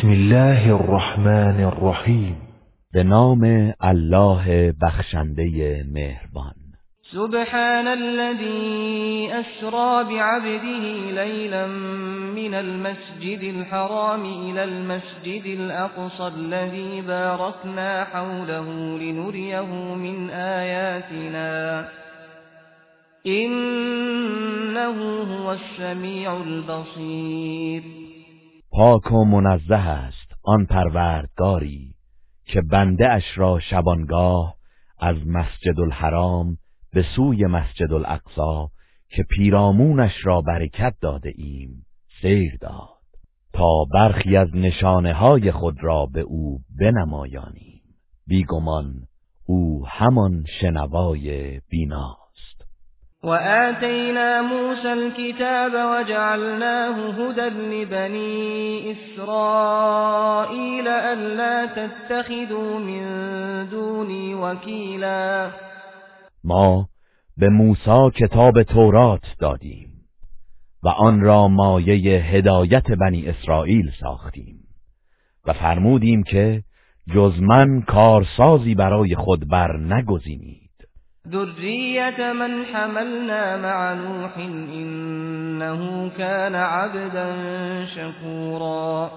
بسم الله الرحمن الرحیم به نام الله بخشنده مهربان. سبحان الذي أسرى بعبده ليلا من المسجد الحرام إلى المسجد الأقصى الذي باركنا حوله لنريه من آياتنا. إنه هو السميع البصير. پاک و منزه است آن پروردگاری که بنده اش را شبانگاه از مسجد الحرام به سوی مسجد الاقصا که پیرامونش را برکت داده ایم سیر داد تا برخی از نشانه های خود را به او بنمایانیم بیگمان او همان شنوای بیناست وآتينا موسى الكتاب وجعلناه هدى لبني إسرائيل ألا تتخذوا من دوني وكيلا. ما به موسی کتاب تورات دادیم و آن را مایه هدایت بنی اسرائیل ساختیم و فرمودیم که جز من کارسازی برای خود بر نگزینید. ذریت من حملنا مع نوح انه كان عبدا شکورا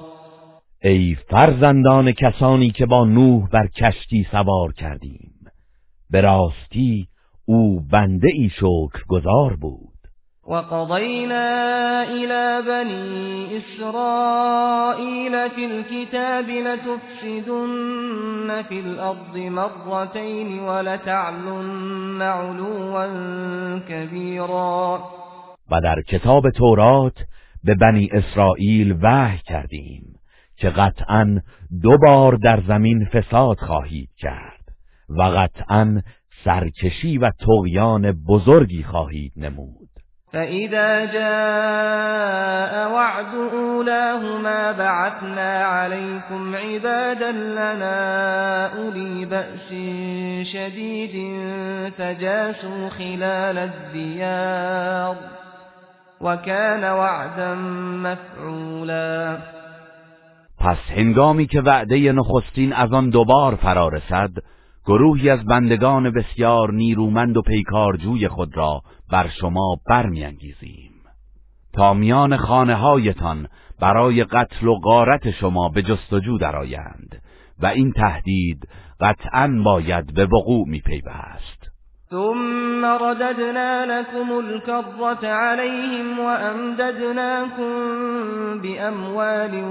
ای فرزندان کسانی که با نوح بر کشتی سوار کردیم. به راستی او بنده ای شکر گذار بود. وقضينا إلى بني إسرائيل في الكتاب لتفسدن في الأرض مرتين ولتعلن علوا كبيرا. و در کتاب تورات به بنی اسرائیل وحی کردیم که قطعا دو بار در زمین فساد خواهید کرد و قطعا سرکشی و تغیان بزرگی خواهید نمود. فإذا جاء وعد أولاهما بعثنا عليكم عبادا لنا أولي بأس شديد فجاسوا خلال الديار وكان وعدا مفعولا. پس هنگامی که وعده نخستین از آن دوبار فرا رسد گروهی از بندگان بسیار نیرومند و پیکارجوی خود را بر شما برمیانگیزیم. تا میان خانه هایتان برای قتل و غارت شما به جستجو درآیند و این تهدید قطعا باید به وقوع می پیوست ثم رددنا لكم الكرة عليهم وأمددناكم بأموال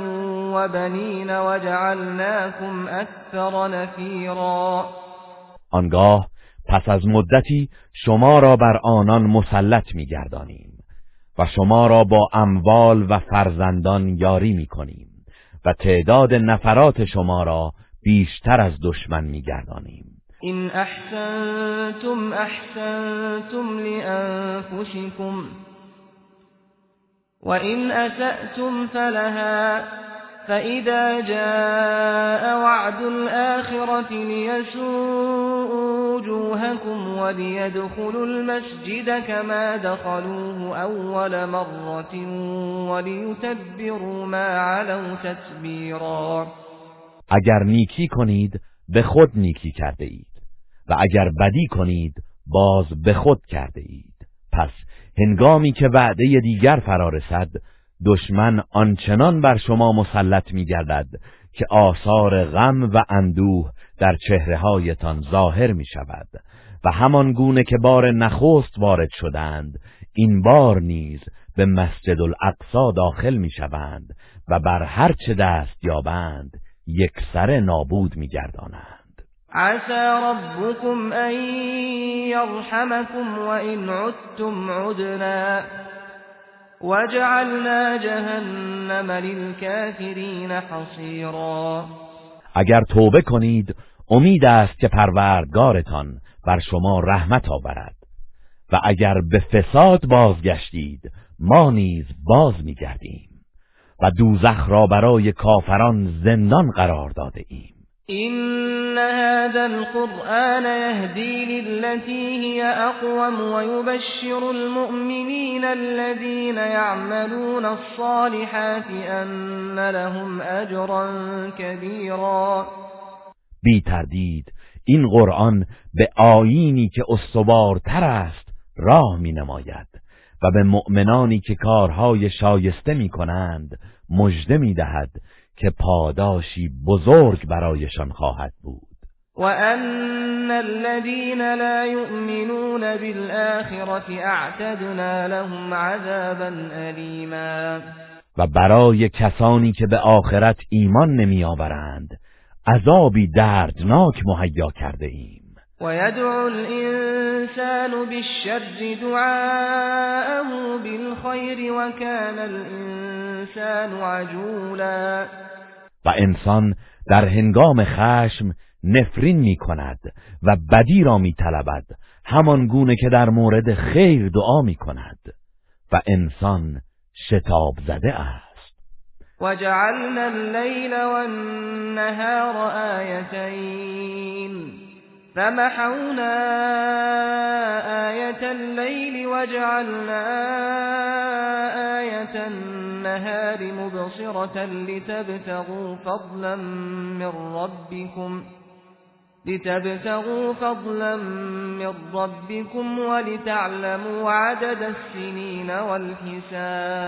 وبنين وجعلناكم أكثر نفيرا. آنگاه پس از مدتی شما را بر آنان مسلط میگردانیم و شما را با اموال و فرزندان یاری می‌کنیم و تعداد نفرات شما را بیشتر از دشمن میگردانیم. إن أحسنتم أحسنتم لأنفسكم وإن أسأتم فلها فإذا جاء وعد الآخرة ليسوءوا وجوهكم وليدخلوا المسجد كما دخلوه أول مرة وليتبروا ما علوا تتبيرا. اگر نیکی کنید به خود نیکی کرده اید. و اگر بدی کنید باز به خود کرده اید. پس هنگامی که وعده دیگر فرا رسد دشمن آنچنان بر شما مسلط می گردد که آثار غم و اندوه در چهره هایتان ظاهر می شود و همان گونه که بار نخست وارد شدند این بار نیز به مسجد الاقصا داخل می شوند و بر هر چه دست یابند یک سر نابود می گردانند عسى ربكم أن يرحمكم وإن عدتم عدنا. وجعلنا جهنم للكافرين حصيرا. اگر توبه کنید امید است که پروردگارتان بر شما رحمت آورد. و اگر به فساد بازگشتید ما نیز باز میگردیم. و دوزخ را برای کافران زندان قرار داده ایم. إن هذا القرآن يهدي للتي هي أقوم ويبشر المؤمنين الذين يعملون الصالحات أن لهم أجرا كبيرا. بی تردید این قرآن به آیینی که استوارتر است راه می نماید و به مؤمنانی که کارهای شایسته می کنند مژده می دهد که پاداشی بزرگ برایشان خواهد بود. وأن الذين لا يؤمنون بالآخرة اعتدنا لهم عذابا ألیما و برای کسانی که به آخرت ایمان نمیآورند عذابی دردناک مهیا کرده ایم ويدعو الإنسان بالشر دعاءه بالخير وكان الإنسان عجولا. و انسان در هنگام خشم نفرین می کند و بدی را می طلبد همان گونه که در مورد خیر دعا می کند و انسان شتاب زده است. وجعلنا الليل والنهار آيتين. فمحونا آية الليل وجعلنا آية النهار مبصرة لتبتغوا فضلا من ربكم لتبتغوا فضلا من ربكم ولتعلموا عدد السنين والحساب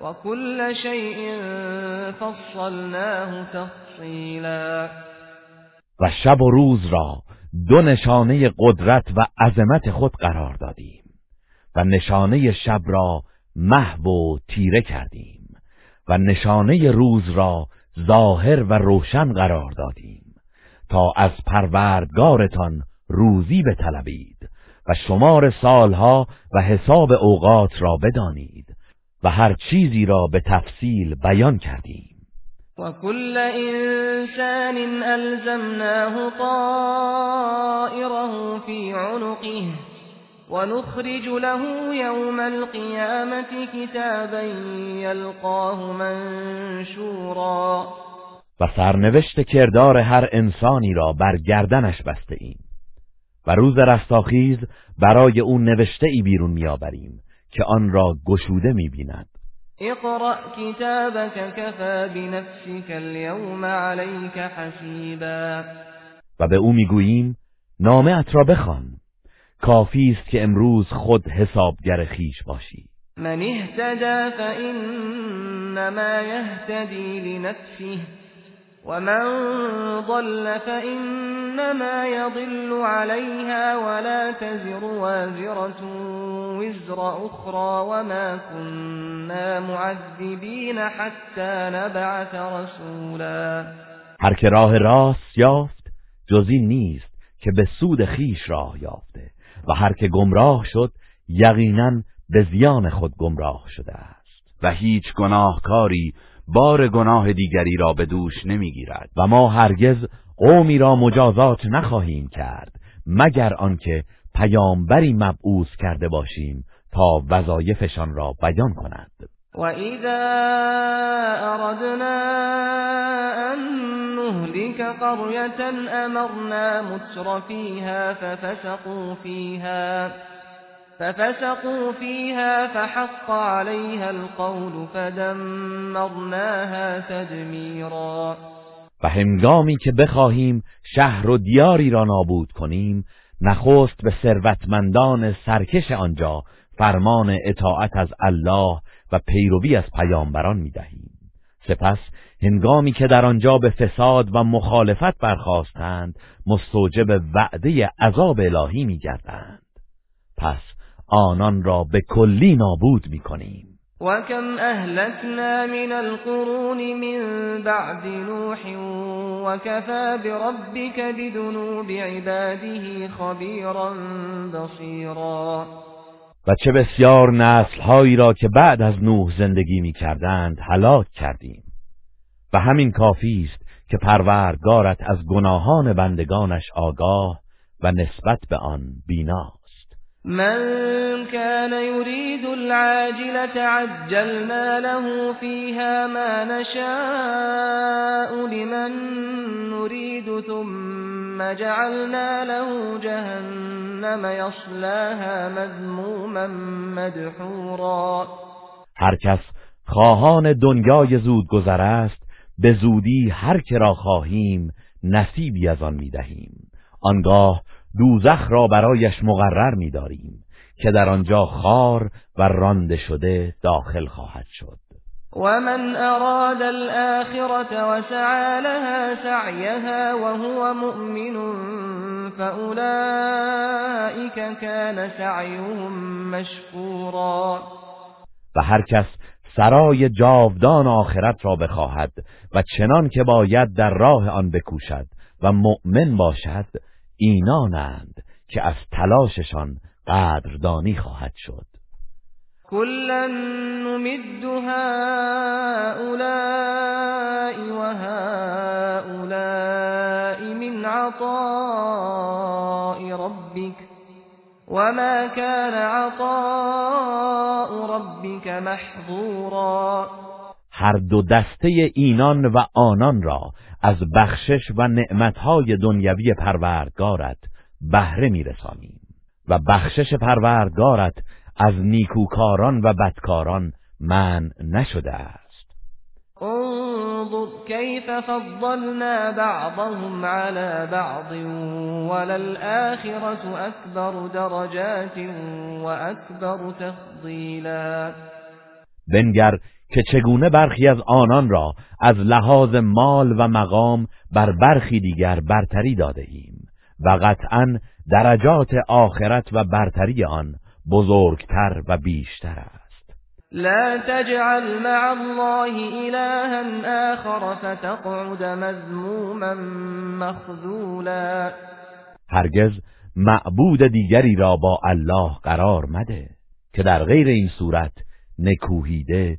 وكل شيء فصلناه تفصيلا و شب و روز را دو نشانه قدرت و عظمت خود قرار دادیم و نشانه شب را محو و تیره کردیم و نشانه روز را ظاهر و روشن قرار دادیم تا از پروردگارتان روزی بطلبید و شمار سالها و حساب اوقات را بدانید و هر چیزی را به تفصیل بیان کردیم وكل إنسان ألزمناه طائره في عنقه ونخرج له يوم القيامة كتابا يلقاه منشورا. و سرنوشت کردار هر انسانی را بر گردنش بسته ایم. و روز رستاخیز برای او نوشته ای بیرون میآوریم که آن را گشوده می‌بیند. اقرأ كتابك كفى بنفسك اليوم عليك حسیبا و به او می‌گوییم نامه ات را بخوان. کافی است که امروز خود حسابگر خیش باشی. من اهتدى فإنما يهتدي لنفسه. ومن ضل فإنما يضل عليها ولا تزر وازرة وزر أخرى وما كنا معذبين حتى نبعث رسولا. هر که راه راست یافت جزی نیست که به سود خیش راه یافته. و هر که گمراه شد یقینا به زیان خود گمراه شده است. و هیچ گناهکاری بار گناه دیگری را به دوش نمی‌گیرد و ما هرگز قومی را مجازات نخواهیم کرد مگر آنکه پیامبری مبعوث کرده باشیم تا وظایفشان را بیان کند. و اذا اردنا ان نهلك قرية امرنا مترفيها ففسقوا فيها. ففسقوا فيها فحق عليها القول فدمرناها تدمیرا و هنگامی که بخواهیم شهر و دیاری را نابود کنیم نخست به ثروتمندان سرکش آنجا فرمان اطاعت از الله و پیروی از پیامبران می‌دهیم. سپس هنگامی که در آنجا به فساد و مخالفت برخواستند مستوجب وعده عذاب الهی میگردند. پس آنان را به کلی نابود می‌کنیم. و کم اهلکنا من القرون من بعد نوح و کفا بربک بدنوب عباده خبیرا بصیرا و چه بسیار نسلهایی را که بعد از نوح زندگی می کردند هلاک کردیم. و همین کافی است که پروردگارت از گناهان بندگانش آگاه و نسبت به آن بیناست من كان يريد العاجلة عجلنا له فيها ما نشاء لمن نريد ثم جعلنا له جهنم يصلاها مذموما مدحورا. هر کس خواهان دنیای زود گذر است به زودی هر که را خواهیم نصیبی از آن می‌دهیم. آنگاه دوزخ را برایش مقرر می‌داریم که در آنجا خار و رانده شده داخل خواهد شد. ومن اراد الآخرة وسعى لها سعيها وهو مؤمن فأولئك كان سعيهم مشكورا. و هر کس سرای جاودان آخرت را بخواهد و چنان که باید در راه آن بکوشد و مؤمن باشد اینانند که از تلاششان قدردانی خواهد شد. كلا نمد هؤلاء وهؤلاء من عطاء ربك وما كان عطاء ربك محظورا. هر دو دسته اینان و آنان را از بخشش و نعمتهای دنیوی پروردگارت بهره میرسانیم و بخشش پروردگارت از نیکوکاران و بدکاران من نشده است. انظر كيف فضلنا بعضهم على بعض وللآخرة أكبر درجات وأكبر تفضیلا. بنگر که چگونه برخی از آنان را از لحاظ مال و مقام بر برخی دیگر برتری داده ایم و قطعا درجات آخرت و برتری آن بزرگتر و بیشتر است. لا تجعل مع الله إلها آخر فتقعد مذموما مخذولا. هرگز معبود دیگری را با الله قرار مده که در غیر این صورت نکوهیده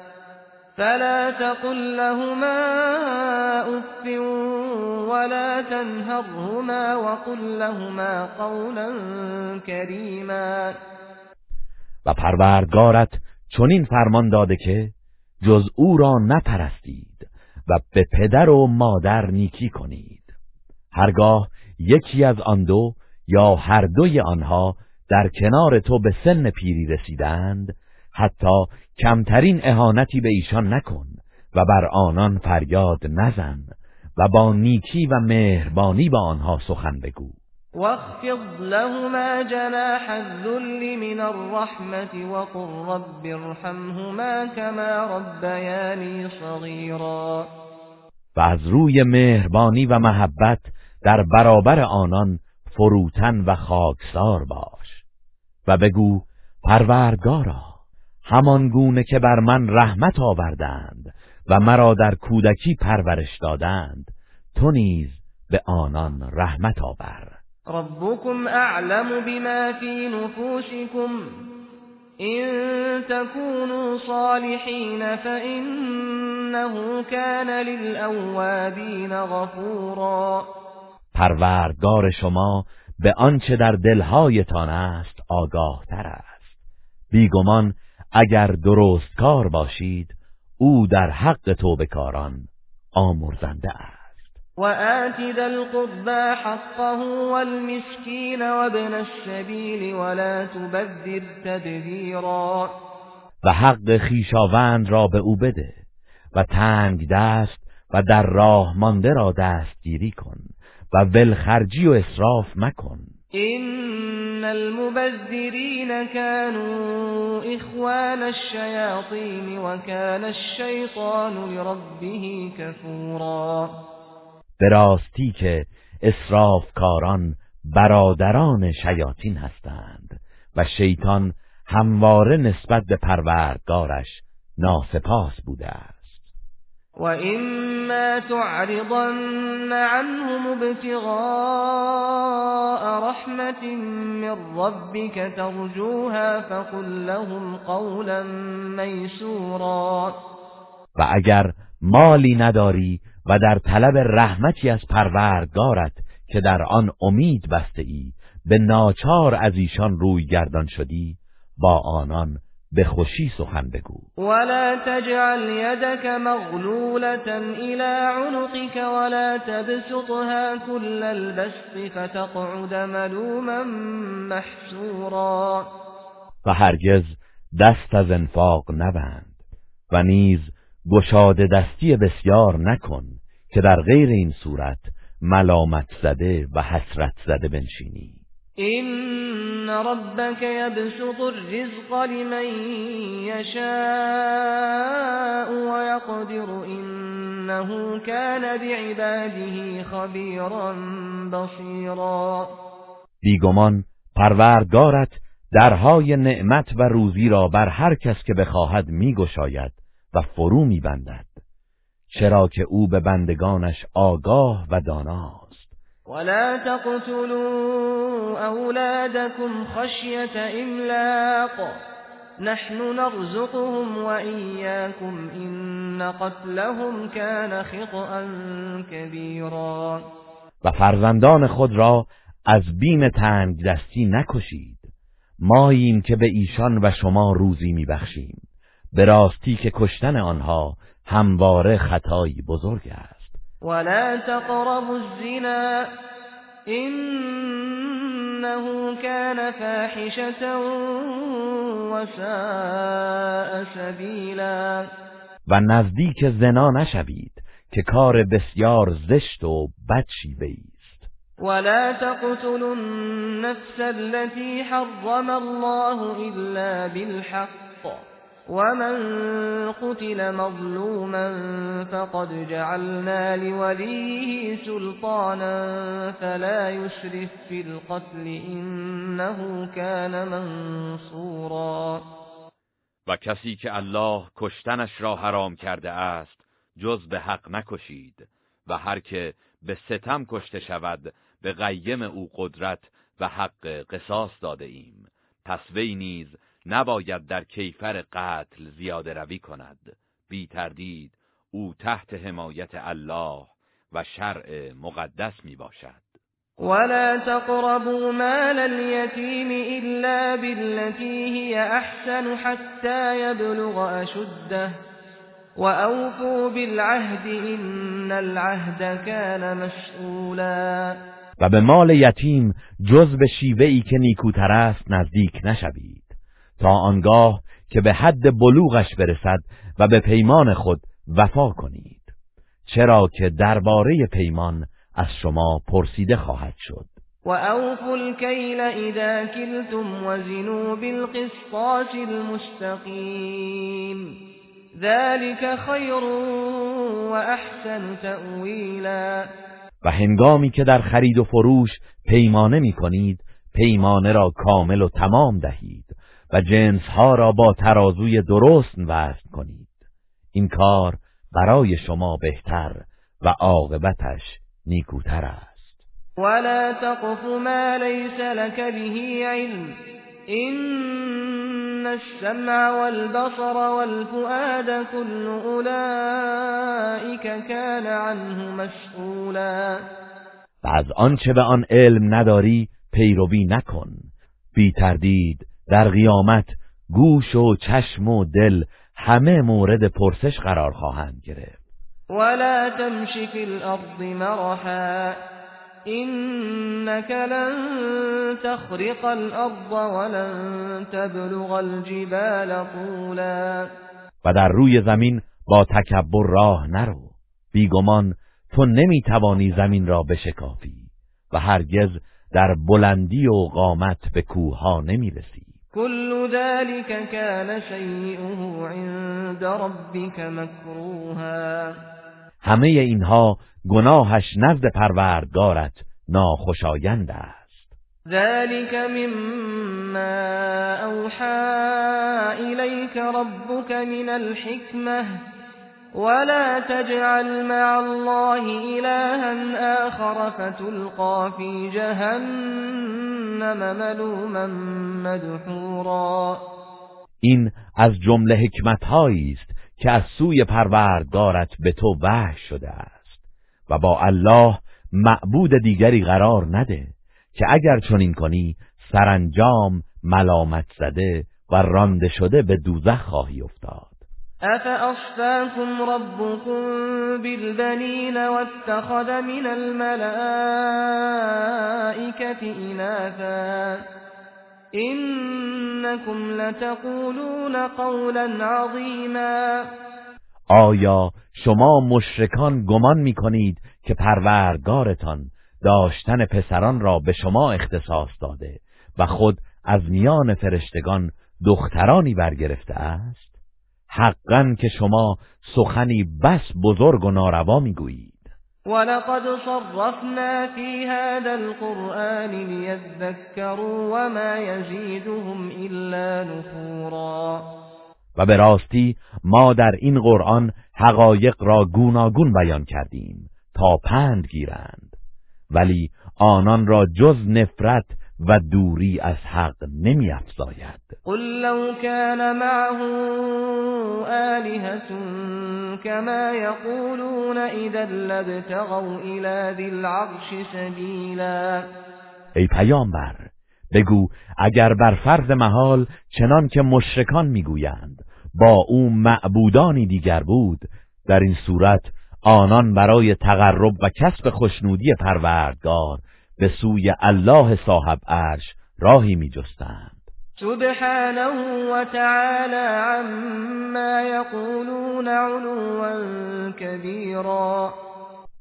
فلا تقل لهما أف ولا تنهرهما وقل لهما قولا كریما و پروردگارت چنین فرمان داده که جز او را نپرستید و به پدر و مادر نیکی کنید. هرگاه یکی از آن دو یا هر دوی آنها در کنار تو به سن پیری رسیدند حتی کمترین اهانتی به ایشان نکن و بر آنان فریاد نزن و با نیکی و مهربانی با آنها سخن بگو. واخفض لهما جناح الذل من الرحمة وقل رب ارحمهما كما ربياني صغيرا. و از روی مهربانی و محبت در برابر آنان فروتن و خاکسار باش و بگو پروردگارا همان گونه که بر من رحمت آوردند و مرا در کودکی پرورش دادند تو نیز به آنان رحمت آور. ربكم اعلم بما في نفوسكم إن تكونوا صالحين فإنه كان للأوابين غفورا. پروردگار شما به آنچه در دلهایتان است آگاه تر است. بیگمان اگر درست کار باشید او در حق توبکاران آمرزنده است. و آت ذا القربى حقه والمسكين وابن السبيل ولا تبذر تبذیرا و حق خیشاوند را به او بده و تنگ دست و در راه مانده را دستگیری کن و ولخرجی و اصراف مکن. إن المبذرين كانوا إخوان الشياطين وكان الشيطان لربه كفورا. براستی که کاران برادران شیاطین هستند و شیطان همواره نسبت به پروردگارش ناسپاس بوده است. وإما تعرضن عنهم ابتغاء رحمة من ربك ترجوها فقل لهم قولا میسورا و اگر مالی نداری و در طلب رحمتی از پروردگارت که در آن امید بسته ای به ناچار از ایشان روی گردان شدی با آنان به خوشی سخن بگو. ولا تجعل يدك مغلولة الى عنقك ولا تبسطها كل البسط فتقعد ملوما محسورا و هرگز دست از انفاق نبند و نیز گشاده دستی بسیار نکن که در غیر این صورت ملامت زده و حسرت زده بنشینی. إن ربك يبسط الرزق لمن يشاء ويقدر إنه كان بعباده خبيرا بصيرا. بیگمان پروردگارت درهای نعمت و روزی را بر هر کس که بخواهد میگشاید و فرو میبندد. چرا که او به بندگانش آگاه و داناست ولا تقتلوا أولادكم خشية إملاق نحن نرزقهم وإياكم إن قتلهم كان خطأ كبيرا. و فرزندان خود را از بیم تنگ دستی نکشید. ماییم که به ایشان و شما روزی میبخشیم. به راستی که کشتن آنها همواره خطایی بزرگ است. ولا تقربوا الزنا إنه كان فاحشة وساء سبیلا و نزدیک زنا نشوید که کار بسیار زشت و بد شیوه است ولا تقتلوا النفس التي حرم الله إلا بالحق ومن قتل مظلوما فقد جعلنا لوليه سلطانا فلا يسرف في القتل إنه كان منصورا. و کسی که الله کشتنش را حرام کرده است جز به حق نکشید و هر که به ستم کشته شود به قیم او قدرت و حق قصاص داده ایم. پس وی نیز نباید در کیفر قتل زیاده روی کند. بی تردید او تحت حمایت الله و شرع مقدس می باشد. ولا تقربوا مال اليتيم إلا بالتي هي أحسن حتى يبلغ أشده وأوفوا بالعهد إن العهد كان مسئولا و به مال یتیم جز به شیوهی که نیکوتر است نزدیک نشوید. تا آنگاه که به حد بلوغش برسد و به پیمان خود وفا کنید. چرا که درباره پیمان از شما پرسیده خواهد شد. و اوفوا الكیل اذا کلتم وزنوا بالقسطاس المستقیم ذلك خیر و احسن تأویلا و هنگامی که در خرید و فروش پیمانه می کنید پیمانه را کامل و تمام دهید. و جنس ها را با ترازوی درست وزن کنید. این کار برای شما بهتر و عاقبتش نیکوتر است. ولا تقف ما ليس لك به علم این السمع والبصر والفؤاد كل اولئك كان عنه مسئولا و از آنچه به آن علم نداری پیروی نکن. بی تردید در قیامت گوش و چشم و دل همه مورد پرسش قرار خواهند گرفت. ولا تمشی فی الارض مرحا انك لن تخرق الارض ولن تبلغ الجبال طولا. و در روی زمین با تکبر راه نرو. بیگمان تو نمی‌توانی زمین را بشکافی و هرگز در بلندی و قامت به کوه ها نمی‌رسی. كل ذلك كان شيئه عند ربك مكروها. همه اینها گناهش نزد پروردگارت ناخوشایند است. ذلك مما أوحى إليك ربك من الحكمة. ولا تجعل مع الله إلها آخر فتلقى في جهنم. ملوما مدحورا. این از جمله حکمت است که از سوی پروردگارت به تو وحی شده است. و با الله معبود دیگری قرار نده که اگر چنین کنی سرانجام ملامت زده و رانده شده به دوزخ خواهی افتاد. افاصفاكم ربكم بالبنين واتخذ من الملائكة إناثا إنكم لتقولون قولا عظیما آیا شما مشرکان گمان می کنید که پروردگارتان داشتن پسران را به شما اختصاص داده و خود از میان فرشتگان دخترانی برگرفته است؟ حقا که شما سخنی بس بزرگ و ناروا می‌گویید. ولقد صرفنا في هذا القرآن ليذكروا وما يزيدهم إلا نفورا. و به راستی ما در این قرآن حقایق را گوناگون بیان کردیم تا پند گیرند. ولی آنان را جز نفرت و دوری از حق نمی افزاید. قل لو كان معه آلهة كما يقولون اذا لابتغوا الى ذي العرش سبیلا. ای پیامبر بگو اگر بر فرض محال چنان که مشرکان می‌گویند با او معبودانی دیگر بود در این صورت آنان برای تقرب و کسب خوشنودی پروردگار به سوی الله صاحب عرش راهی می جستند سبحانه و تعالی عما یقولون علوا کبیرا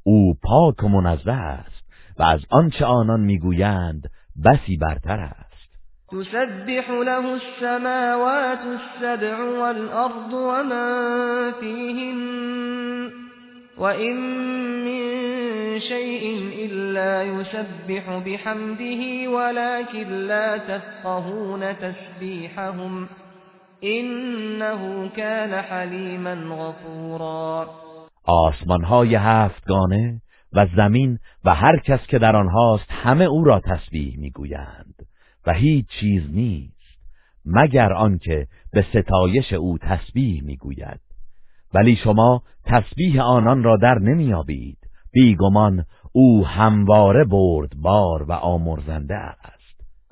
او پاک و منزه است و از آنچه آنان می‌گویند بسی برتر است. تسبح له السماوات السبع والارض ومن فيهن وإن من شيء إلا يسبح بحمده ولكن لا تفقهون تسبيحهم إنه كان حلیما غفورا. آسمان های هفتگانه و زمین و هر کس که در آنهاست همه او را تسبیح می‌گویند و هیچ چیز نیست مگر آنکه به ستایش او تسبیح می‌گوید. ولی شما تسبیح آنان را در نمیابید بیگمان او همواره بار و آمرزنده است.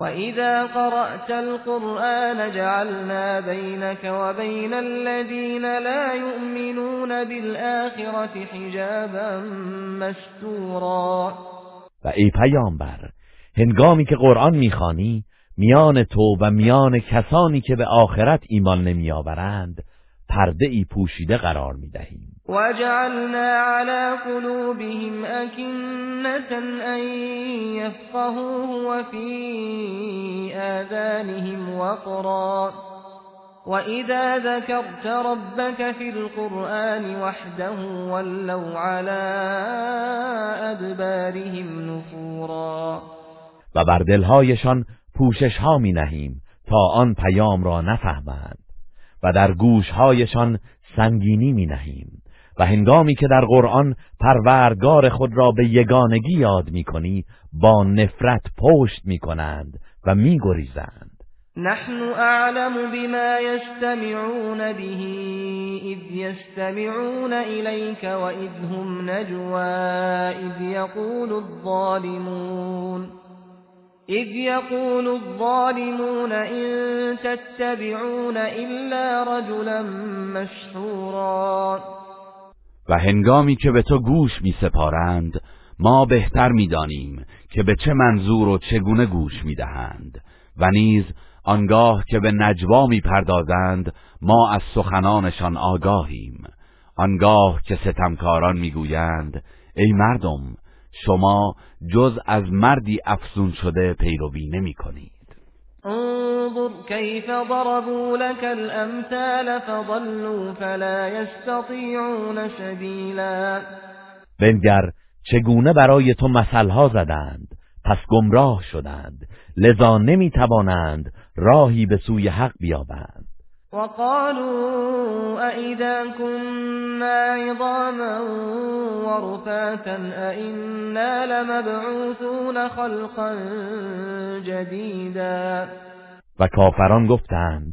وإذا قرأت القرآن جعلنا بينك وبين الذين لا يؤمنون بالآخرة حجابا مستورا. و ای پیامبر هنگامی که قرآن می‌خوانی میان تو و میان کسانی که به آخرت ایمان نمیآورند پرده ای پوشیده قرار می دهیم وجعلنا على قلوبهم أكنة أن يفقهوه وفي آذانهم وقرا وإذا ذكرت ربك في القرآن وحده ولوا على أدبارهم نفورا و بر دلهایشان پوشش ها می نهیم تا آن پیام را نفهمند. و در گوشهایشان سنگینی می نهیم و هنگامی که در قرآن پروردگار خود را به یگانگی یاد می کنی با نفرت پشت می کنند و می گریزند نحن اعلم بما يستمعون به اذ يستمعون اليك واذ هم نجوا اذ يقول الظالمون. إذ يقول الظالمون إن تتبعون إلا رجلا مشهورا. و هنگامی که به تو گوش می سپارند ما بهتر می دانیم که به چه منظور و چگونه گوش می دهند و نیز آنگاه که به نجوا می پردازند ما از سخنانشان آگاهیم. آنگاه که ستمکاران می گویند ای مردم شما جز از مردی افزون شده پیروی نمی کنید. انظر كيف ضربوا لك الامثال فضلوا فلا يستطيعون سبيلا بنگر چگونه برای تو مثلها زدند پس گمراه شدند لذا نمی توانند راهی به سوی حق بیابند. وقالوا أئذا كنا عظاما ورفاتا أئنا لمبعوثون خلقا جديدا. و کافران گفتند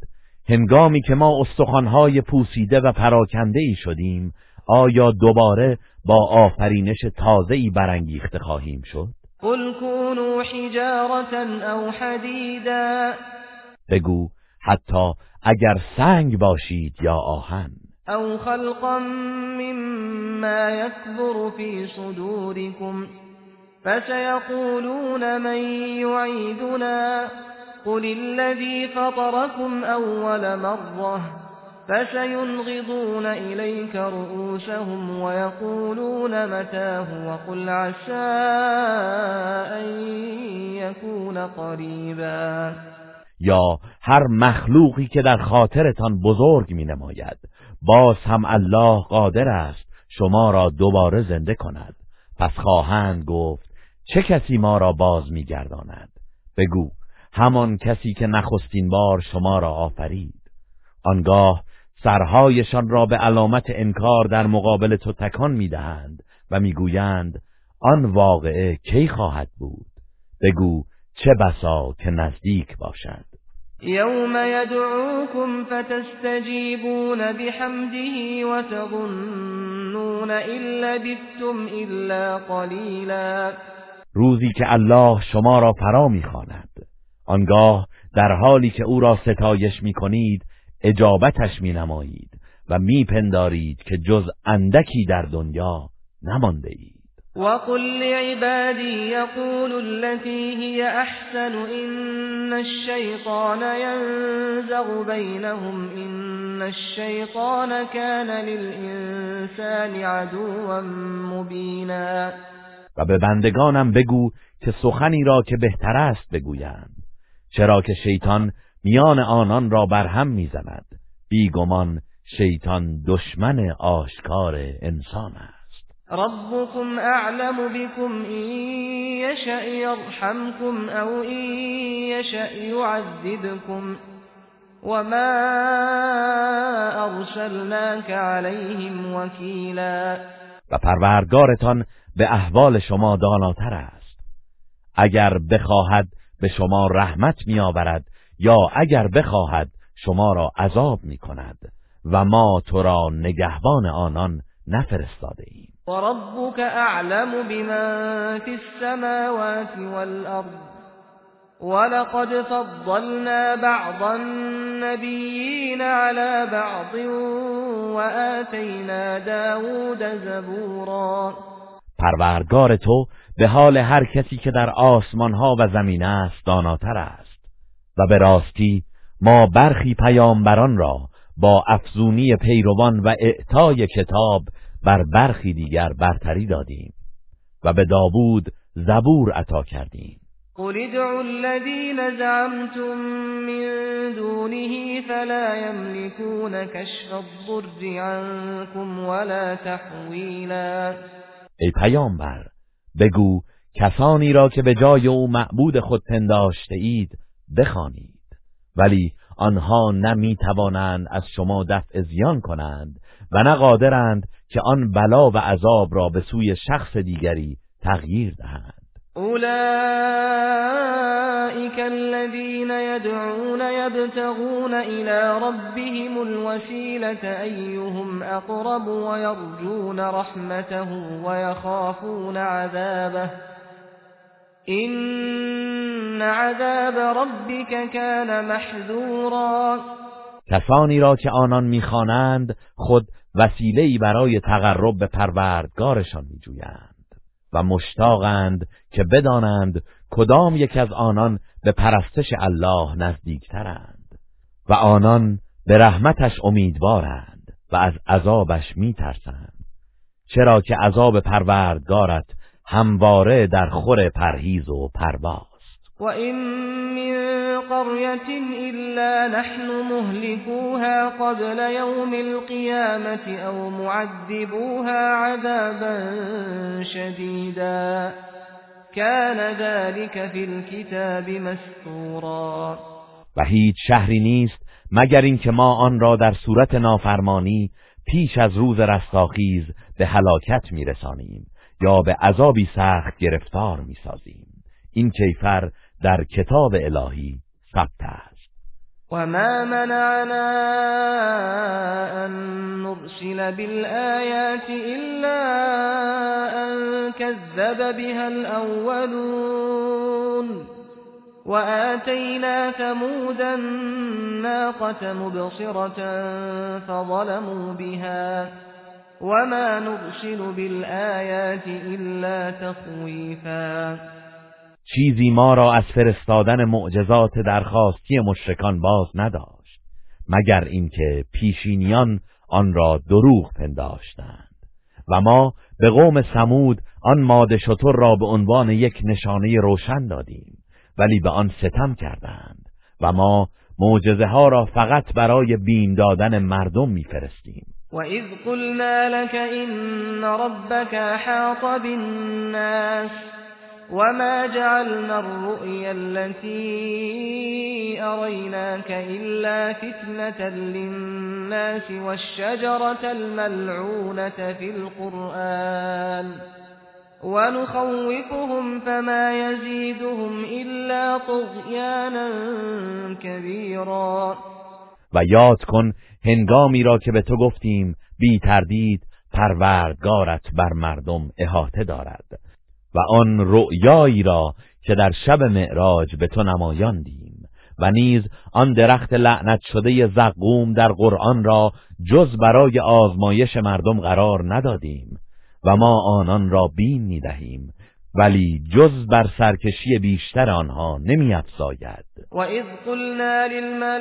هنگامی که ما استخوانهای پوسیده و پراکنده ای شدیم آیا دوباره با آفرینش تازه‌ای برانگیخته خواهیم شد؟ قل كونوا حجارة او حدیدا بگو حتی اگر سنگ باشید یا آهن. أو خلقا مما يكبر في صدوركم فسيقولون من يعيدنا قل الذي فطركم أول مرة فسينغضون إليك رؤوسهم ويقولون متاه وقل عسى أن يكون قریبا یا هر مخلوقی که در خاطرتان بزرگ می نماید باز هم الله قادر است شما را دوباره زنده کند. پس خواهند گفت چه کسی ما را باز می گرداند بگو همان کسی که نخستین بار شما را آفرید. آنگاه سرهایشان را به علامت انکار در مقابل تو تکان می‌دهند و می‌گویند آن واقعه کی خواهد بود؟ بگو چه بسا که نزدیک باشد یوم یدعوکم فتستجیبون بحمده وتظنون الا بثتم الا قلیلا. روزی که الله شما را فرا می‌خواند. آنگاه در حالی که او را ستایش می کنید اجابتش می نمایید و می پندارید که جز اندکی در دنیا نمانده اید. وقل لعبادي يقول التي هي احسن ان الشيطان ينزغ بينهم ان الشيطان كان للانسان عدوا مبینا و به بندگانم بگو که سخنی را که بهتر است بگویند چرا که شیطان میان آنان را برهم می‌زند. بیگمان شیطان دشمن آشکار انسان است. ربكم اعلم بكم این یشأ یرحمكم او این یشأ یعذبكم وما ارسلناك عليهم وکیلا و پروردگارتان به احوال شما داناتر است. اگر بخواهد به شما رحمت می آورد یا اگر بخواهد شما را عذاب می کند و ما تو را نگهبان آنان نفرستاده ایم و ربک اعلم بمن فی السماوات والارض ولقد فضلنا بعض النبیین على بعض وآتینا داود زبورا. پروردگار تو به حال هر کسی که در آسمان ها و زمین است داناتر است و به راستی ما برخی پیامبران را با افزونی پیروان و اعطای کتاب بر برخی دیگر برتری دادیم و به داوود زبور عطا کردیم. قل ادعوا الذين زعمتم من دونه فلا يملكون كشف الضر عنكم ولا تحویلا. ای پیامبر بگو کسانی را که به جای او معبود خود پنداشته اید بخوانید. ولی آنها نمی توانند از شما دفع زیان کنند و نه قادرند که آن بلا و عذاب را به سوی شخص دیگری تغییر دهند. اولئك الذين يدعون يبتغون إلى ربهم الوسيلة أيهم أقرب ويرجون رحمته ويخافون عذابه. إن عذاب ربك كان محذورا. کسانی را که آنان می‌خوانند خود وسیله‌ای برای تقرب به پروردگارشان میجویند و مشتاقند که بدانند کدام یک از آنان به پرستش الله نزدیکترند و آنان به رحمتش امیدوارند و از عذابش میترسند. چرا که عذاب پروردگارت همواره در خور پرهیز و پرواست و این من قرية إلا نحن مهلكوها قبل يوم القيامة أو معذبوها عذابا شديدا كان ذلك في الكتاب مسطورا و هیچ شهری نیست مگر اینکه ما آن را در صورت نافرمانی پیش از روز رستاخیز به هلاکت میرسانیم یا به عذابی سخت گرفتار می‌سازیم. این کیفر در کتاب الهی ثبت است. وما منعنا أن نرسل بالآيات إلا أن كذب بها الأولون وآتينا ثمود الناقة مبصرة فظلموا بها وما نرسل بالآيات إلا تخويفا چیزی ما را از فرستادن معجزات درخواستی مشرکان باز نداشت مگر اینکه پیشینیان آن را دروغ پنداشتند. و ما به قوم سمود آن ماده شطور را به عنوان یک نشانه روشن دادیم ولی به آن ستم کردند و ما معجزه ها را فقط برای بین دادن مردم میفرستیم. و اذ قلنا لك ان ربك احاط بالناس. وما جعلنا الرؤيا التي أريناك إلا فتنة للناس والشجرة الملعونة في القرآن ونخوفهم فما يزيدهم إلا طغيانا كبيرا. و یاد کن هنگامی را که به تو گفتیم بی تردید پروردگارت بر مردم احاطه دارد. و آن رؤیایی را که در شب معراج به تو نمایاندیم و نیز آن درخت لعنت شده زقوم در قرآن را جز برای آزمایش مردم قرار ندادیم و ما آنان را بین می دهیم ولی جز بر سرکشی بیشتر آنها نمی افزاید. و اذ قلنا للملائکت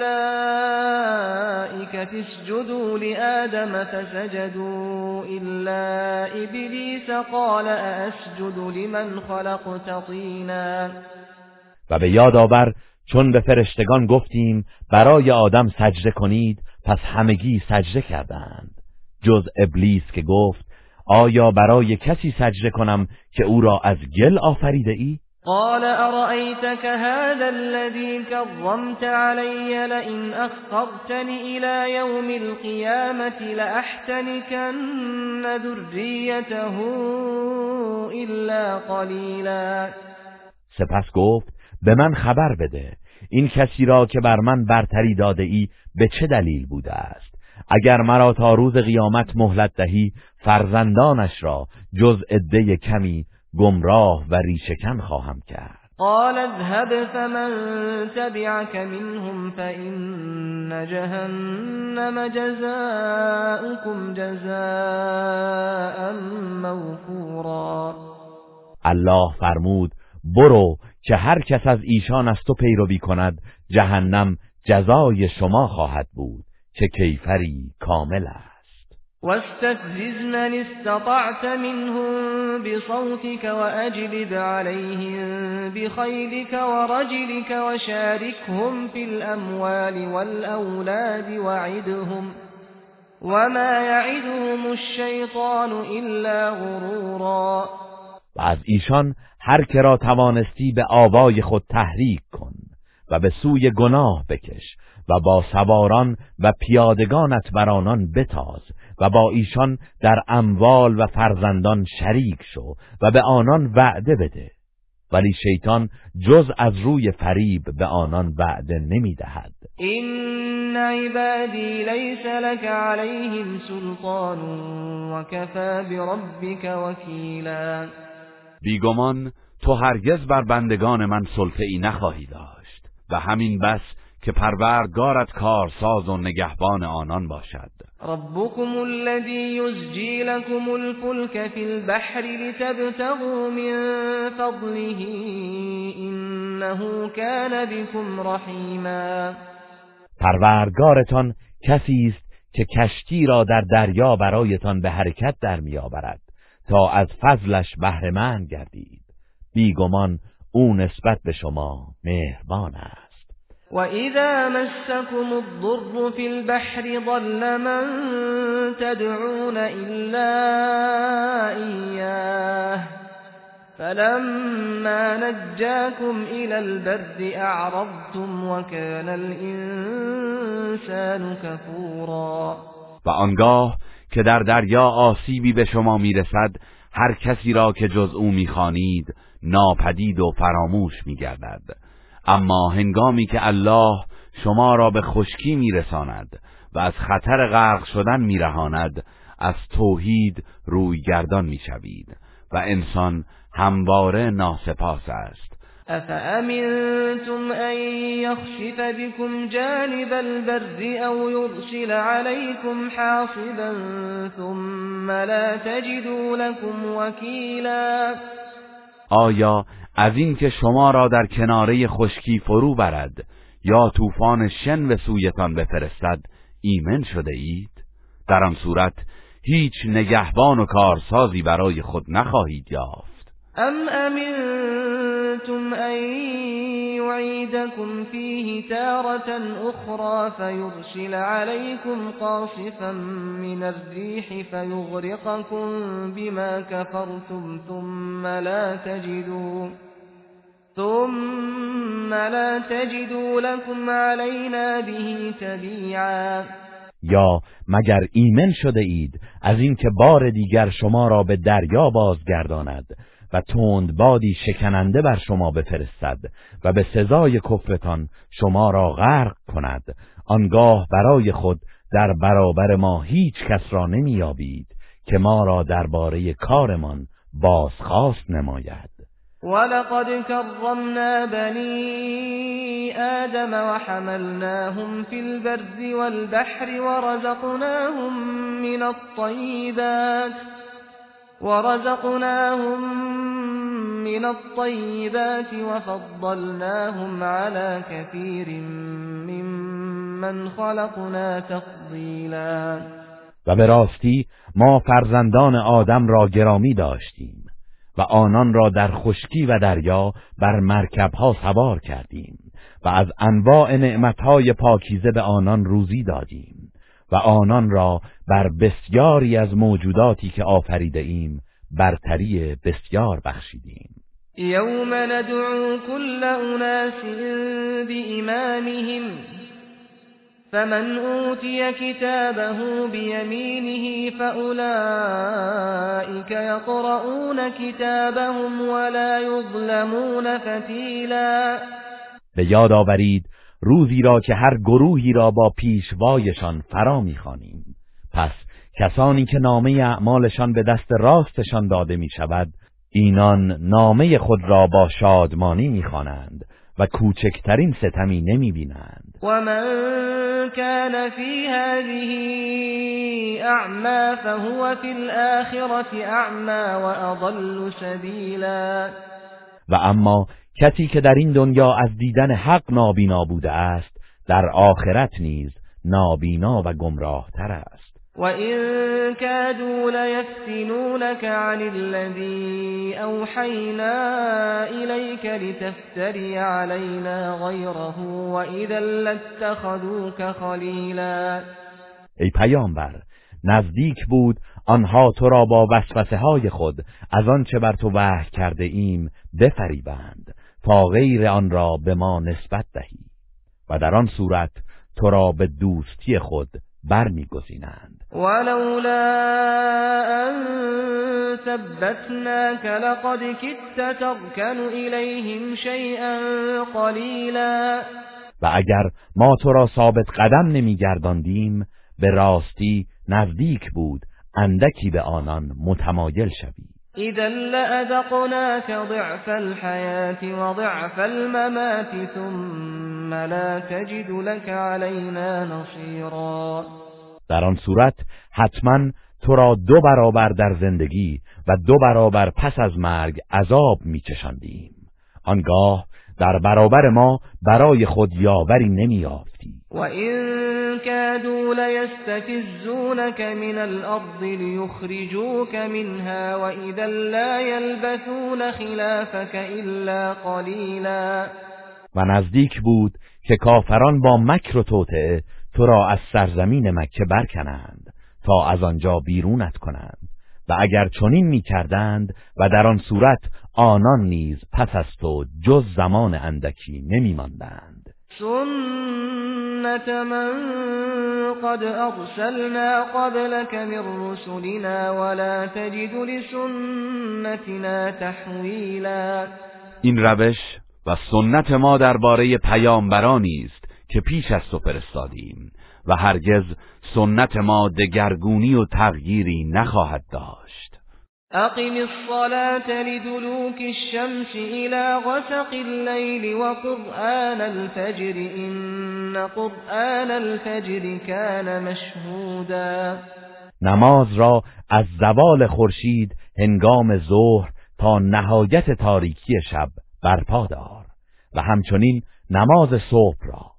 اسجدوا لآدم فسجدوا الا ابلیس قال اسجد لمن خلقت طینا. و به یاد آور چون به فرشتگان گفتیم برای آدم سجده کنید پس همگی سجده کردند. جز ابلیس که گفت آیا برای کسی سجده کنم که او را از گل آفریده ای؟ قال أرأيتك هذا الذي كرمت علي لئن أخرتني إلى يوم القيامة لأحتنكن ذريته إلا قليلا سپس گفت به من خبر بده این کسی را که بر من برتری داده ای به چه دلیل بوده است اگر مرا تا روز قیامت مهلت دهی فرزندانش را جز عده کمی گمراه و ریشکن خواهم کرد. قال اذهب فمن تبعك منهم فإن جهنم جزاؤكم جزاء موفورا. الله فرمود برو که هر کس از ایشان از تو پیروی کند جهنم جزای شما خواهد بود. که کیفری کامل است. واستفزز من استطعت منهم بصوتك وأجلب عليهم بخيلك ورجلك وشاركهم في الأموال والأولاد وعدهم وما يعدهم الشيطان إلا غرورا. و از ایشان هر که را توانستی به آوای خود تحریک کن و به سوی گناه بکش و با سواران و پیادگانت بر آنان بتاز و با ایشان در اموال و فرزندان شریک شو و به آنان وعده بده. ولی شیطان جز از روی فریب به آنان وعده نمی‌دهد این عبادی لیس لك علیهم سلطان وكفى بربك وکیلا بیگمان تو هرگز بر بندگان من سلطه ای نخواهی داشت و همین بس که پروردگارت کارساز و نگهبان آنان باشد. ربكم الذي يزجي لكم الفلك في البحر لتبتغوا من فضله إنه كان بكم رحیما. پروردگارتان کسی است که کشتی را در دریا برایتان به حرکت در میآورد تا از فضلش بهره گردید. بیگمان او نسبت به شما مهربان است. وَإِذَا مَسَّكُمُ الضُّرُّ فِي الْبَحْرِ ضَلَّ مَن تَدْعُونَ إِلَّا إِيَّاهُ فلما نجاكم إلى البر أعرضتم وكان الإنسان كفورا و که در دریا آسیبی به شما می‌رسد هر کسی را که جز او می‌خوانید ناپدید و فراموش میگردد. اما هنگامی که الله شما را به خشکی میرساند و از خطر غرق شدن میرهاند از توحید روی گردان می‌شوید و انسان همواره ناسپاس است. افامنتم ان يخشف بكم جانب البر او يرسل عليكم حاصبا ثم لا تجدوا لكم وكيلا. آیا از اینکه شما را در کناره خشکی فرو برد یا طوفان شن به سویتان بفرستد ایمن شده اید؟ در آن صورت هیچ نگهبان و کارسازی برای خود نخواهید یافت. ام امنتم ان يعيدكم فيه تارة اخرى فيرسل عليكم قاصفا من الريح فيغرقكم بما كفرتم ثم لا تجدوا ثم لا تجدوا لكم علينا به تبيعا یا مگر ایمن شده اید از اینکه بار دیگر شما را به دریا بازگرداند؟ و تند بادی شکننده بر شما بفرستد و به سزای کفرتان شما را غرق کند. آنگاه برای خود در برابر ما هیچ کس را نمیابید که ما را درباره کارمان بازخواست نماید. ولقد كرمنا بني آدم وحملناهم في البر والبحر ورزقناهم من الطيبات. ورزقناهم من الطيبات وفضلناهم على كثير ممن خلقنا تفضیلا و به راستی ما فرزندان آدم را گرامی داشتیم و آنان را در خشکی و دریا بر مرکبها سوار کردیم و از انواع نعمتهای پاکیزه به آنان روزی دادیم. و آنان را بر بسیاری از موجوداتی که آفریده ایم برتری بسیار بخشیدیم. یوم ندعو كل اناس بإمامهم فمن أوتي كتابه بيمينه فأولئك يقرؤون كتابهم ولا يظلمون فتیلا. به یاد آورید روزی را که هر گروهی را با پیشوایشان فرا می‌خوانیم. پس کسانی که نامه اعمالشان به دست راستشان داده می شود اینان نامه خود را با شادمانی می‌خوانند و کوچکترین ستمی نمی بینند و من کان فی هذه اعما فهو فی الاخرة اعما و اضل سبیلا و اما کسی که در این دنیا از دیدن حق نابینا بوده است در آخرت نیز نابینا و گمراه تر است. و این کادوا لیفتنونك عن الذی اوحینا الیک لتفتری علینا غیره و اذا لاتخذوك خلیلا ای پیامبر نزدیک بود آنها تو را با وسوسه های خود از آنچه بر تو وحی کرده ایم بفریبند. تا غیر آن را به ما نسبت دهی و در آن صورت تو را به دوستی خود برمیگزینند. ولولا ان ثبتناك لقد كدت تركن الیهم شیئا قلیلا و اگر ما تو را ثابت قدم نمیگرداندیم به راستی نزدیک بود اندکی به آنان متمایل شوی. اذا لأذقناك ضعف الحياة وضعف الممات ثم لا تجد لك علينا نصيرا در آن صورت حتما تو را دو برابر در زندگی و دو برابر پس از مرگ عذاب میچشاندیم. آنگاه در برابر ما برای خود یاوری نمیافتی و این کادوا لیستفزونك من الارض لیخرجوك منها و اذا لا یلبثون خلافك الا قلیلا و نزدیک بود که کافران با مکر و توطعه تو را از سرزمین مکه برکنند تا از آنجا بیرونت کنند و اگر چنین می‌کردند و در آن صورت آنان نیز پس از تو جز زمان اندکی نمیماندند. سنت من قد ارسلنا قبلك من رسلنا ولا تجد لسنتنا تحویلا این روش و سنت ما درباره پیامبرانی است که پیش از تو فرستادیم و هرگز سنت ما دگرگونی و تغییری نخواهد داشت. اقم الصلاة لدلوك الشمس الى غسق الليل وقرآن الفجر إن قرآن الفجر كان مشهودا. نماز را از زوال خورشید هنگام ظهر تا نهایت تاریکی شب برپا دار و همچنین نماز صبح را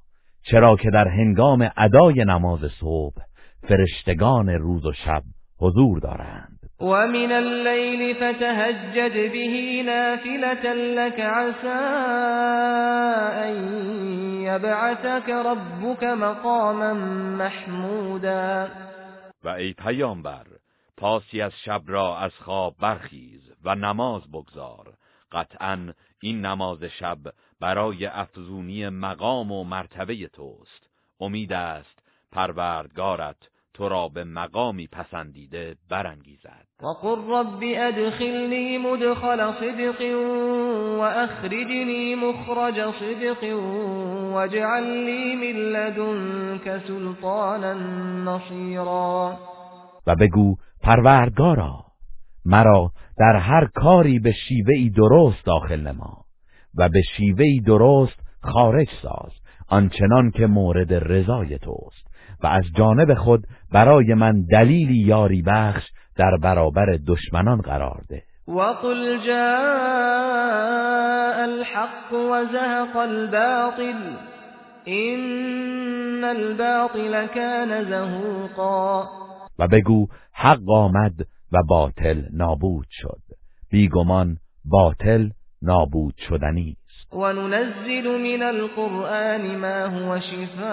چرا که در هنگام ادای نماز صبح فرشتگان روز و شب حضور دارند. و من اللیل فتهجد به نافلة لك عسى ان یبعثك ربك مقاما محمودا. و ای پیامبر پاسی از شب را از خواب برخیز و نماز بگذار. قطعا این نماز شب برای افزونی مقام و مرتبه توست. امید است پروردگارت تو را به مقامی پسندیده برانگیزد. و قل رب ادخلنی مدخل صدق و اخرجنی مخرج صدق واجعل لی من لدنک سلطانا نصیرا. و بگو پروردگارا مرا در هر کاری به شیوهی درست داخل نما و به شیوهی درست خارج ساز آنچنان که مورد رضای توست. و از جانب خود برای من دلیلی یاری بخش در برابر دشمنان قرار ده. وقل جاء الحق وزهق الباطل این الباطل كان زهوقا. و بگو حق آمد و باطل نابود شد. بیگمان باطل نابود شدنی. است و ننزل من القرآن ما هو شفاء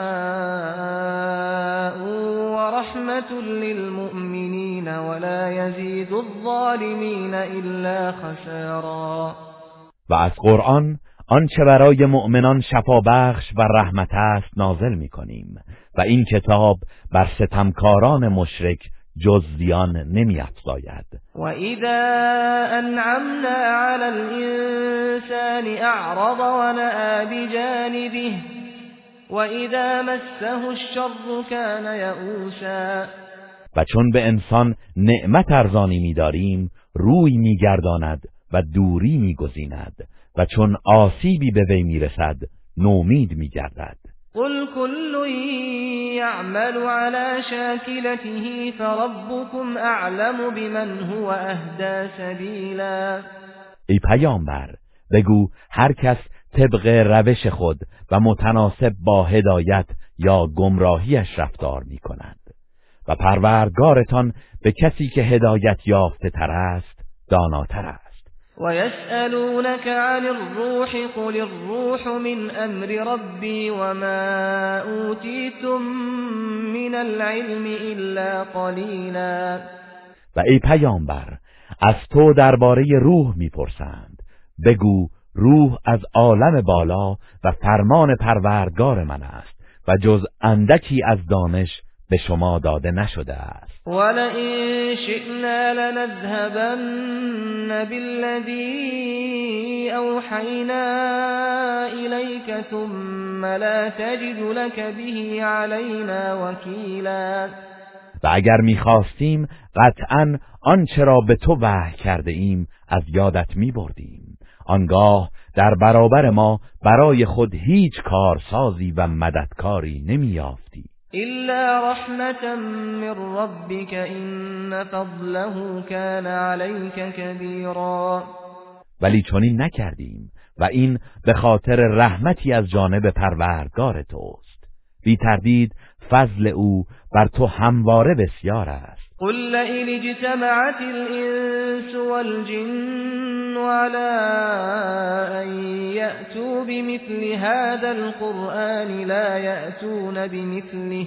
و رحمت للمؤمنین ولا يزيد الظالمین الا خسارا. و از قرآن آنچه برای مؤمنان شفا بخش و رحمت است نازل می کنیم و این کتاب بر ستمکاران مشرک جز زیان نمی افزاید و اذا انعمنا على الانسان اعرض و بجانبه و اذا مسه الشر كان یئوسا. و چون به انسان نعمت ارزانی می‌داریم روی میگرداند و دوری میگزیند و چون آسیبی به وی می‌رسد نومید میگردد. قل كل يعمل على شاكلته فربكم اعلم بمن هو اهدى سبیلا ای پیامبر بگو هر کس طبق روش خود و متناسب با هدایت یا گمراهیش رفتار می کند و پروردگارتان به کسی که هدایت یافته تر است داناتر است. ويسألونك عن الروح قل الروح من أمر ربي وما أوتيتم من العلم إلا قليلا. و ای پیامبر از تو درباره روح می‌پرسند. بگو روح از عالم بالا و فرمان پروردگار من است و جز اندکی از دانش به شما داده نشده است. ولئن شئنا لنذهبن بالذی اوحینا الیک ثم لا تجد لك به علینا وکیلا. و اگر می‌خواستیم قطعا آنچه را به تو وحی کرده ایم از یادت میبردیم. آنگاه در برابر ما برای خود هیچ کارسازی و مددکاری نمییافتی إلا رحمة من ربك إن فضله كان عليك كبيرا. ولی چنین نکردیم و این به خاطر رحمتی از جانب پروردگار توست. بی تردید فضل او بر تو همواره بسیار است. قل لئن اجتمعت الانس والجن على ان يأتوا بمثل هذا القرآن لا يأتون بمثله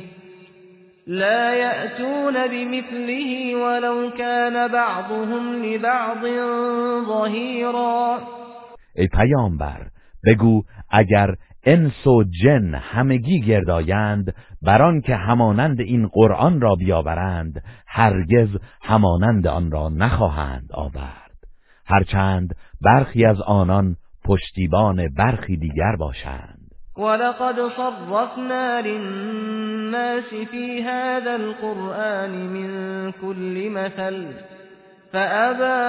لا يأتون بمثله ولو كان بعضهم لبعض ظهیرا ای پیامبر بگو اگر انس و جن همگی گردایند بران که همانند این قرآن را بیاورند هرگز همانند آن را نخواهند آورد. هرچند برخی از آنان پشتیبان برخی دیگر باشند. ولقد صرفنا للناس في هذا القرآن من كل مثل فأبى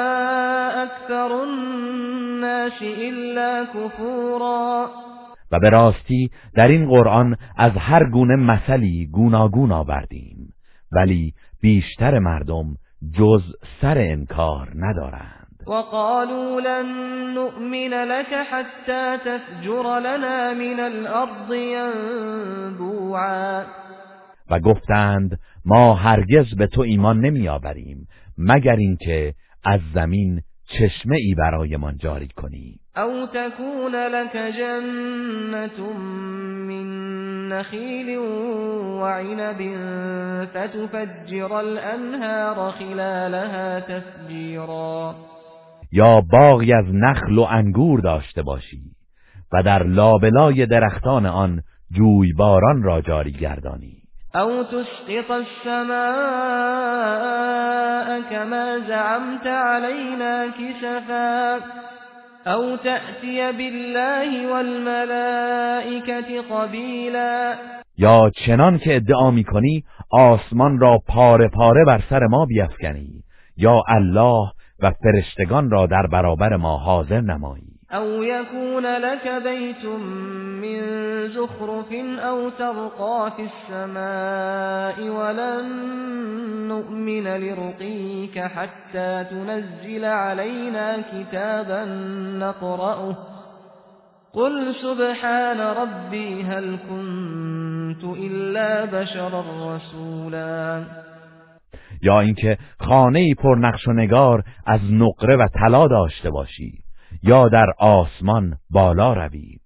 أكثر الناس إلا كفورا. و به راستی در این قرآن از هر گونه مثلی گوناگون آوردیم. ولی بیشتر مردم جز سر انکار ندارند. وقالوا لن نؤمن لك حتى تفجر لنا من الارض ينبوعا. و گفتند ما هرگز به تو ایمان نمیآوریم مگر اینکه از زمین چشمه ای برایمان جاری کنی او تكون لك جنة من نخيل وعنب فتفجر الانهار خلالها تفجیرا یا باغی از نخل و انگور داشته باشی و در لابلای درختان آن جویباران را جاری گردانی. او تسقط السماء كما زعمت علينا كسفا او تأتی بالله والملائكة قبیلا یا چنان که ادعا می‌کنی آسمان را پاره پاره بر سر ما بیفکنی. یا الله و فرشتگان را در برابر ما حاضر نمایی. او یکون لك بیت من زخرف او ترقا في السماء ولن نؤمن لرقيك حتى تنزل علينا كتابا نقرأه قل سبحان ربي هل كنت إلا بشرا رسولا یا اینکه خانه پر نقش و نگار از نقره و طلا داشته باشی. یا در آسمان بالا روی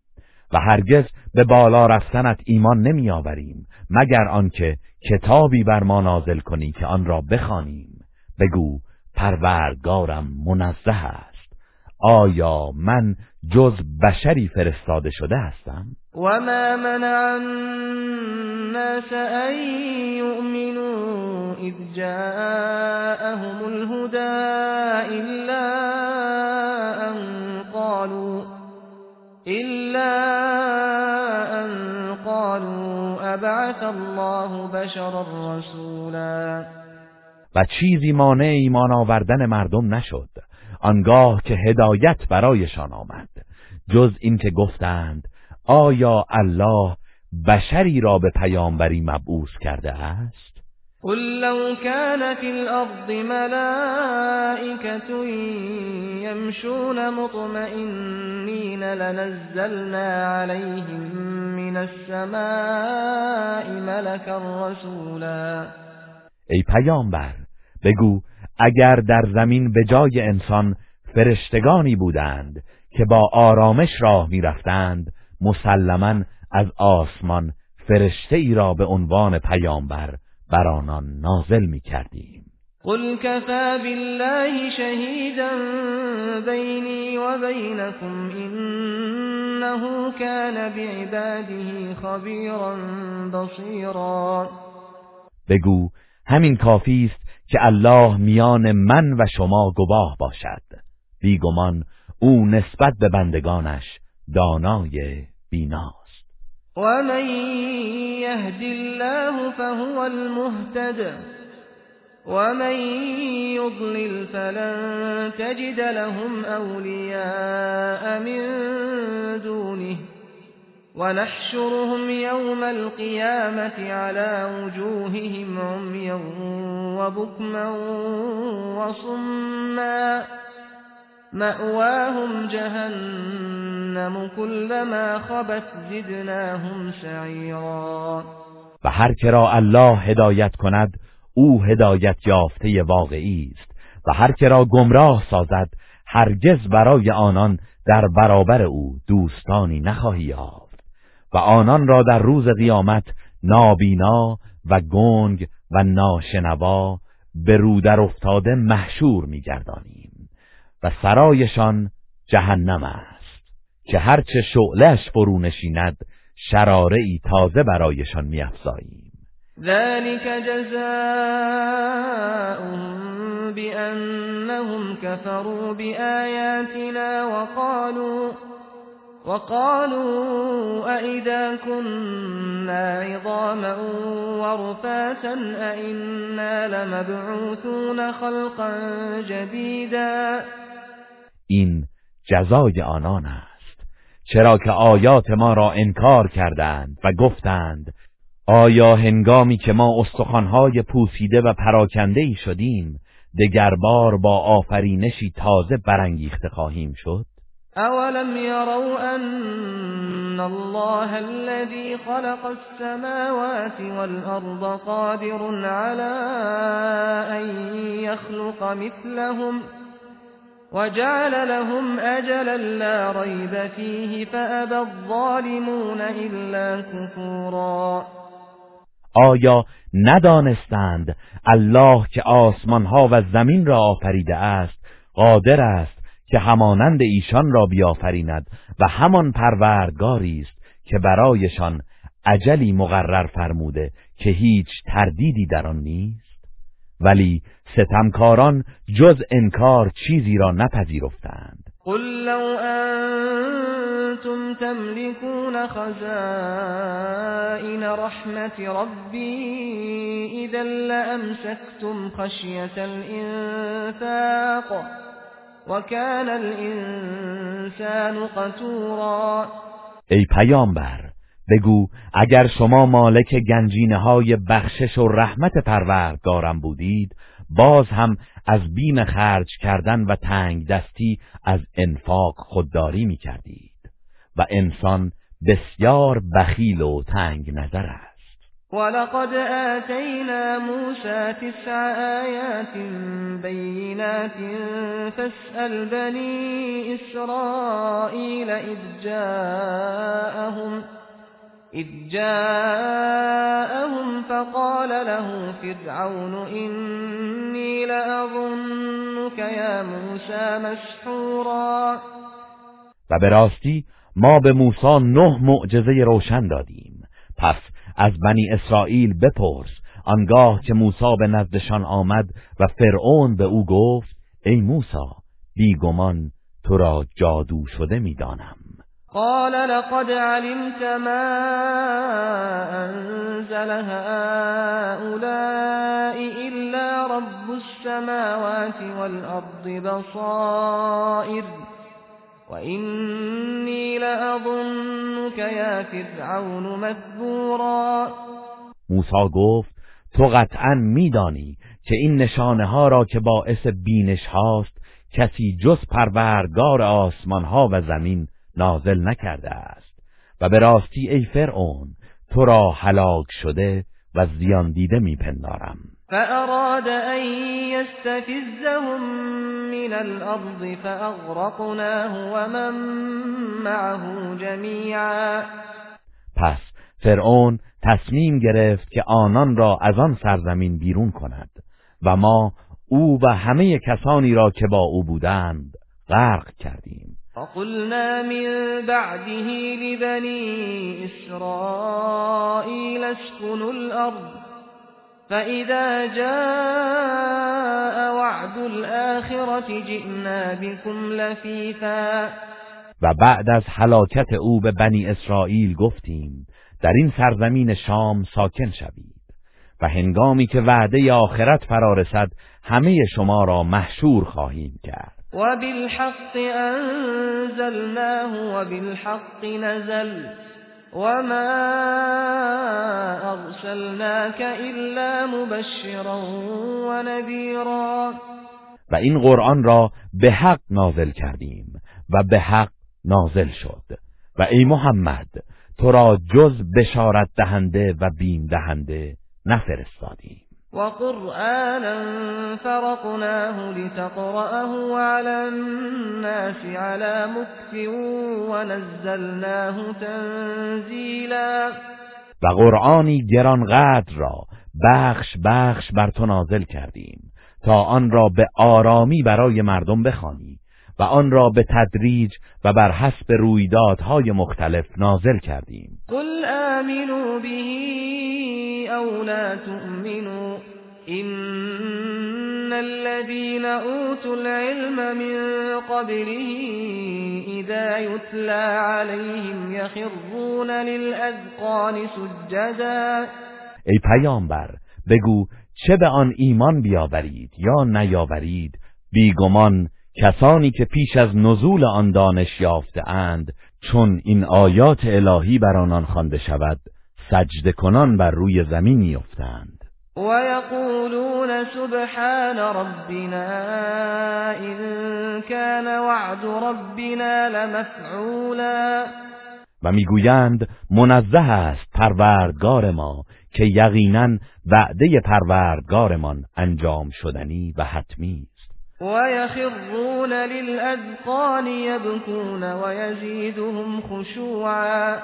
و هرگز به بالا رفتنت ایمان نمی آوریم مگر آنکه کتابی بر ما نازل کنی که آن را بخوانیم. بگو پروردگارم منزه است. آیا من جز بشری فرستاده شده هستم؟ وما منع الناس ان يؤمنوا اذ جاءهم الهدى الا ان قالوا الا ان قالوا ابعث الله بشرا رسولا. و چیزی مانع ایمان آوردن مردم نشد. آنگاه که هدایت برایشان آمد. جز اینکه گفتند آیا الله بشری را به پیامبری مبعوث کرده است؟ قل لو كان في الارض ملائكة يمشون مطمئنين لنزلنا عليهم من السماء ملكا رسولا. ای پیامبر بگو اگر در زمین به جای انسان فرشتگانی بودند که با آرامش راه می‌رفتند مسلما از آسمان فرشته ای را به عنوان پیامبر بر آنان نازل می کردیم قل كفى بالله شهيدا بيني وبينكم إنه كان بعباده خبيرا بصيرا بگو همین کافی است که الله میان من و شما گواه باشد. بیگمان او نسبت به بندگانش دانای بیناست. و من یهد الله فهو المهتد و من یضلل فلن تجد لهم اولیاء من دونه ونحشرهم يوم القيامة على وجوههم عميا وبكما وصما. مأواهم جهنم كلما خبت زدناهم سعیرا و هر کرا الله هدایت کند او هدایت یافته واقعی است. و هر کرا گمراه سازد هرگز برای آنان در برابر او دوستانی نخواهی یافت. و آنان را در روز قیامت نابینا و گنگ و ناشنوا به رودر افتاده محشور میگردانیم و سرایشان جهنم است که هرچه شعلش فرو نشیند شراره تازه برایشان میافزاییم. ذلك جزاؤهم بأنهم كفروا بآياتنا وقالوا وقالوا أئذا كنا عظاما ورفاتا أئنا لمبعوثون خلقا جديدا. این جزای آنان است. چرا که آیات ما را انکار کردند و گفتند آیا هنگامی که ما استخوانهای پوسیده و پراکنده ای شدیم دگربار با آفرینشی تازه برانگیخته خواهیم شد؟ اولم يروا ان الله الذي خلق السماوات والارض قادر على ان يخلق مثلهم وجعل لهم اجلا لا ريب فيه فابى الظالمون الا كفورا. آیا ندانستند الله که آسمانها و زمین را آفریده است قادر است که همانند ایشان را بیافریند و همان پروردگاری است که برایشان عجلی مقرر فرموده که هیچ تردیدی در آن نیست. ولی ستمکاران جز انکار چیزی را نپذیرفتند. قل لو انتم تملكون خزائن رحمت ربی اذا لامسكتم خشیت الانفاق. وكان الانسان قتورا. ای پیامبر بگو اگر شما مالک گنجینه های بخشش و رحمت پروردگارم بودید باز هم از بیم خرج کردن و تنگ دستی از انفاق خودداری می کردید و انسان بسیار بخیل و تنگ نظر است. ولقد آتينا موسى تسع آيات بينات فاسأل بني إسرائيل إذ جاءهم إذ جاءهم فقال له فرعون إني لأظنك يا موسى مسحورا و ما به موسی نه معجزه روشن دادیم. پس از بنی اسرائیل بپرس. آنگاه که موسی به نزدشان آمد و فرعون به او گفت ای موسی بیگمان تو را جادو شده می‌دانم قال لقد علمت ما انزل هؤلاء الا رب السماوات والارض بصائر. وإني لأظنك يا فرعون مذبورا موسی گفت تو قطعا میدانی که این نشانه ها را که باعث بینش هاست کسی جز پروردگار آسمان ها و زمین نازل نکرده است. و به راستی ای فرعون تو را هلاک شده و زیان دیده میپندارم. فأراد أن يستفزهم من الأرض فأغرقناه ومن معه جميعا. پس فرعون تصمیم گرفت که آنان را از آن سرزمین بیرون کند و ما او و همه کسانی را که با او بودند غرق کردیم. فقلنا من بعده لبني إسرائيل اسكنوا الأرض. فإذا جاء وعد الآخرة جئنا بكم لفیفا و بعد از حلاکت او به بنی اسرائیل گفتیم در این سرزمین شام ساکن شوید و هنگامی که وعده آخرت فرا رسد همه شما را محشور خواهیم کرد. و بالحق انزلناه و بالحق نزل وما ارسلناك الا مبشرا و نذیرا و این قرآن را به حق نازل کردیم و به حق نازل شد. و ای محمد تو را جز بشارت دهنده و بیم دهنده نفرستادیم. وقرآنا فرقناه لتقرأه على الناس على مكف ونزلناه تنزيلا. و قرآنی گرانقدر را بخش بخش بر تو نازل کردیم تا آن را به آرامی برای مردم بخوانی. و آن را به تدریج و بر حسب رویدادهای مختلف نازل کردیم. قل آمنوا به او لا تؤمنوا ان الذين اوتوا العلم من قبله اذا يتلى عليهم يخرون للاذقان سجدا. ای پیامبر بگو چه به آن ایمان بیاورید یا نیاورید؟ بیگمان کسانی که پیش از نزول آن دانش یافته اند چون این آیات الهی بر آنان خوانده شود سجده کنان بر روی زمین میافتند و یقولون سبحان ربنا ان كان وعد ربنا لمفعولا. و می‌گویند منزه است پروردگار ما که یقینا وعده پروردگارمان انجام شدنی و حتمی است. و یخرون للاذقان یبکون و یزیدهم خشوعا.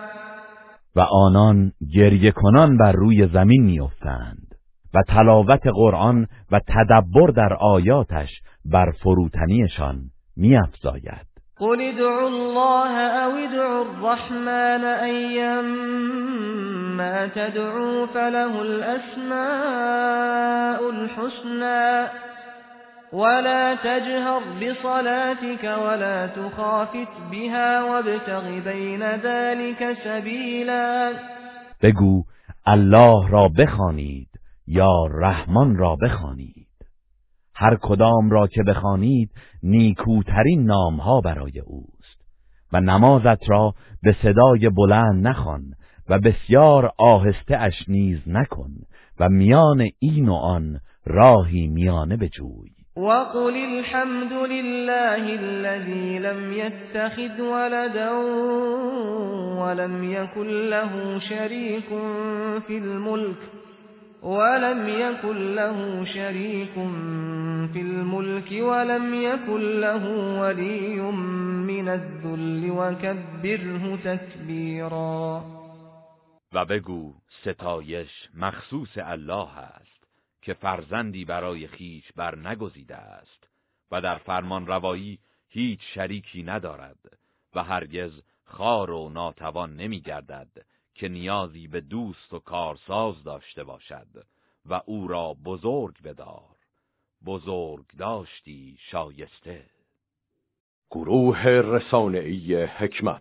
و آنان گریه کنان بر روی زمین میافتند و تلاوت قرآن و تدبر در آیاتش بر فروتنیشان میافزاید. قل ادعوا الله او ادعوا الرحمن ايما تدعوا فله الاسماء الحسنى. ولا تجهر بصلاتك ولا تخافت بها وابتغ بين ذلك سبيلا. بگو الله را بخوانید یا رحمان را بخوانید؟ هر کدام را که بخوانید نیکوترین نامها برای اوست. و نمازت را به صدای بلند نخوان و بسیار آهسته اش نیز نکن و میان این و آن راهی میانه بجوی. وقل الحمد لله الذي لم يتخذ ولدا ولم يكن له شريك في الملك ولم يكن له شريك في الملك ولم يكن له ولي من الذل وكبره تكبيرا و بگو ستایش مخصوص الله است. که فرزندی برای خیش بر نگزیده است و در فرمان روایی هیچ شریکی ندارد و هرگز خار و ناتوان نمی گردد که نیازی به دوست و کارساز داشته باشد و او را بزرگ بدار. بزرگ داشتی شایسته. گروه رسانه‌ای حکمت